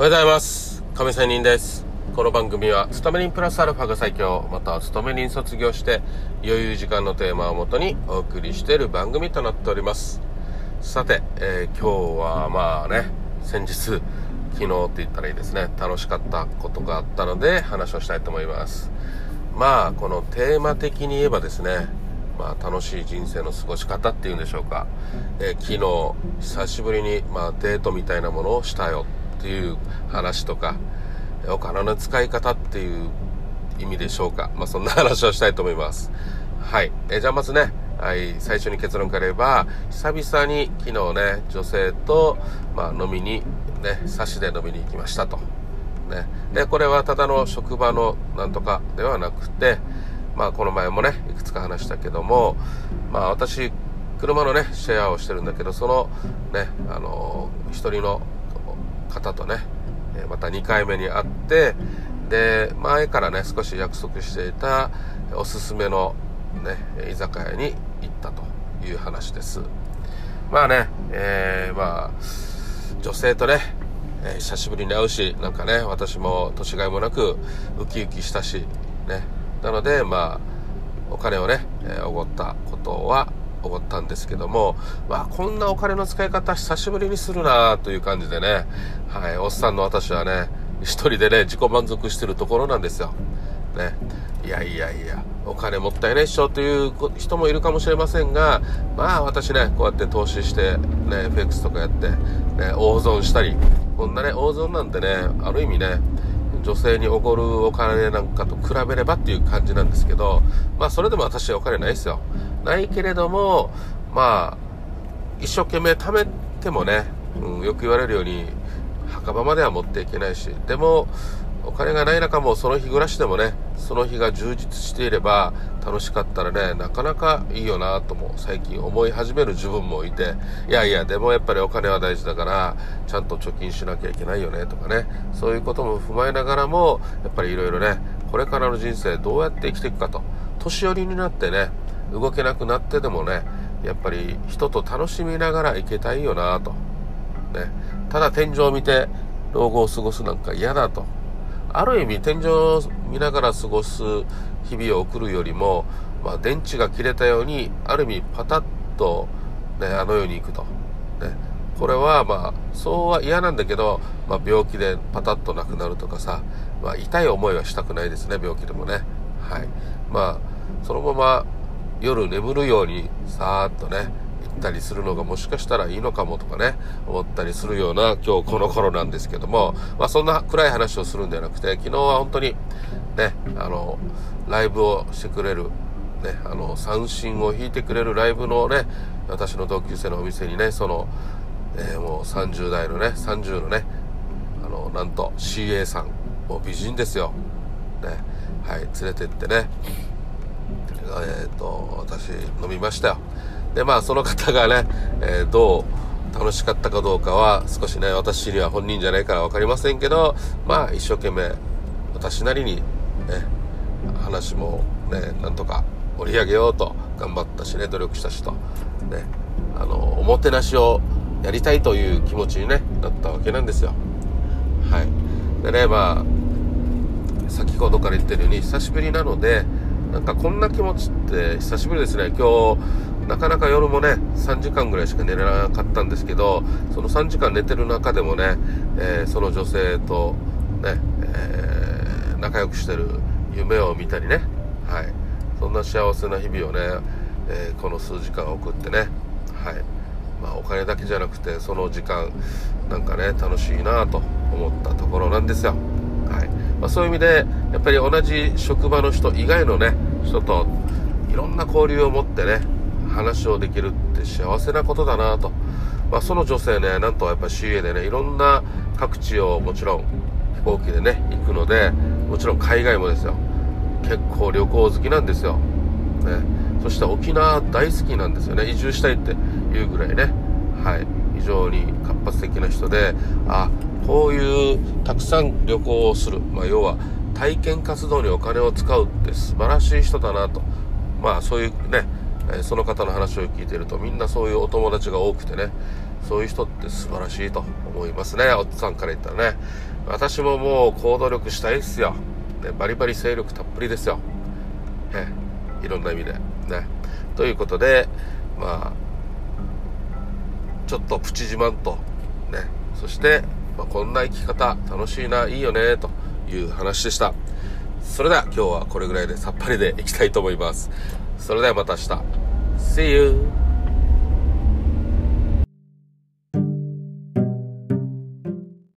おはようございます。亀仙人です。この番組は勤め人プラスアルファが最強または勤め人卒業して余裕時間のテーマをもとにお送りしている番組となっております。さて、えー、今日はまあね先日昨日って言ったらいいですね。楽しかったことがあったので話をしたいと思います。まあこのテーマ的に言えばですねまあ、楽しい人生の過ごし方っていうんでしょうか、えー、昨日久しぶりに、まあ、デートみたいなものをしたよ。っていう話とかお金の使い方っていう意味でしょうか、まあ、そんな話をしたいと思います。はい。えじゃあまずねはい、最初に結論から言えば久々に昨日ね女性と、まあ、飲みにね差しで飲みに行きましたと、ね、でこれはただの職場のなんとかではなくてまあこの前もねいくつか話したけどもまあ私車のねシェアをしてるんだけどそのねあのー、一人の方とねまた2回目に会ってで前からね少し約束していたおすすめのね居酒屋に行ったという話です。まあねえー、まあ女性とね、え、久しぶりに会うしなんかね私も年がいもなくウキウキしたしね。なのでまあお金をねおご、えー、ったことはおごったんですけども、まあ、こんなお金の使い方久しぶりにするなという感じでね、はい、おっさんの私はね、一人でね、自己満足してるところなんですよ。ね。いやいやいや、お金もったいないっしょという人もいるかもしれませんが、まあ私ね、こうやって投資して、ね、FX とかやって、ね、大損したり、こんなね、大損なんてね、ある意味ね、女性におごるお金なんかと比べればっていう感じなんですけど、まあそれでも私はお金ないですよ。ないけれども、まあ、一生懸命貯めてもね、うん、よく言われるように、墓場までは持っていけないし、でも、お金がない中もその日暮らしでもね、その日が充実していれば楽しかったらね、なかなかいいよなとも最近思い始める自分もいて、いやいや、でもやっぱりお金は大事だから、ちゃんと貯金しなきゃいけないよねとかね、そういうことも踏まえながらも、やっぱりいろいろね、これからの人生どうやって生きていくかと、年寄りになってね、動けなくなってでもねやっぱり人と楽しみながら行けたいよなと、ね、ただ天井を見て老後を過ごすなんか嫌だと。ある意味天井を見ながら過ごす日々を送るよりも、まあ、電池が切れたようにある意味パタッと、ね、あの世に行くと、ね、これはまあそうは嫌なんだけど、まあ、病気でパタッとなくなるとかさ、まあ、痛い思いはしたくないですね病気でもね。はい。まあそのまま夜眠るようにさーっとねったりするのがもしかしたらいいのかもとかね思ったりするような今日この頃なんですけどもまあそんな暗い話をするんではなくて昨日は本当にねあのライブをしてくれるねあの三振を弾いてくれるライブのね私の同級生のお店にねその、えー、もう30代のね30のねあのなんと CA さんもう美人ですよ。ねはい連れてってね。えーと、私飲みましたよ。でまあその方がね、えー、どう楽しかったかどうかは少しね私には本人じゃないから分かりませんけどまあ一生懸命私なりにね話もねなんとか盛り上げようと頑張ったしね努力したしとねあのおもてなしをやりたいという気持ちに、ね、なったわけなんですよはいでねまあ先ほどから言ってるように久しぶりなのでなんかこんな気持ちって久しぶりですね。今日、なかなか夜もね、3時間ぐらいしか寝れなかったんですけど、その3時間寝てる中でもね、えー、その女性とね、えー、仲良くしてる夢を見たりね、はい。そんな幸せな日々をね、えー、この数時間送ってね、はい。まあお金だけじゃなくて、その時間、なんかね、楽しいなと思ったところなんですよ。はい。まあ、そういう意味でやっぱり同じ職場の人以外のね人といろんな交流を持ってね話をできるって幸せなことだなと、まあ、その女性ねなんとやっぱ CA でねいろんな各地をもちろん飛行機でね行くのでもちろん海外もですよ。結構旅行好きなんですよ、ね、そして沖縄大好きなんですよね。移住したいっていうぐらいね。はい。非常に活発的な人であこういうたくさん旅行をする、まあ、要は体験活動にお金を使うって素晴らしい人だなと、まあ、そういうね、えその方の話を聞いてるとみんなそういうお友達が多くてねそういう人って素晴らしいと思いますね。おっさんから言ったらね。私ももう行動力したいっすよ、ね、バリバリ勢力たっぷりですよ、えいろんな意味で。ね。ということでまあちょっとプチ自慢と。ね。そして、まあ、こんな生き方楽しいないいよねという話でした。それでは今日はこれぐらいでさっぱりでいきたいと思います。それではまた明日。See you!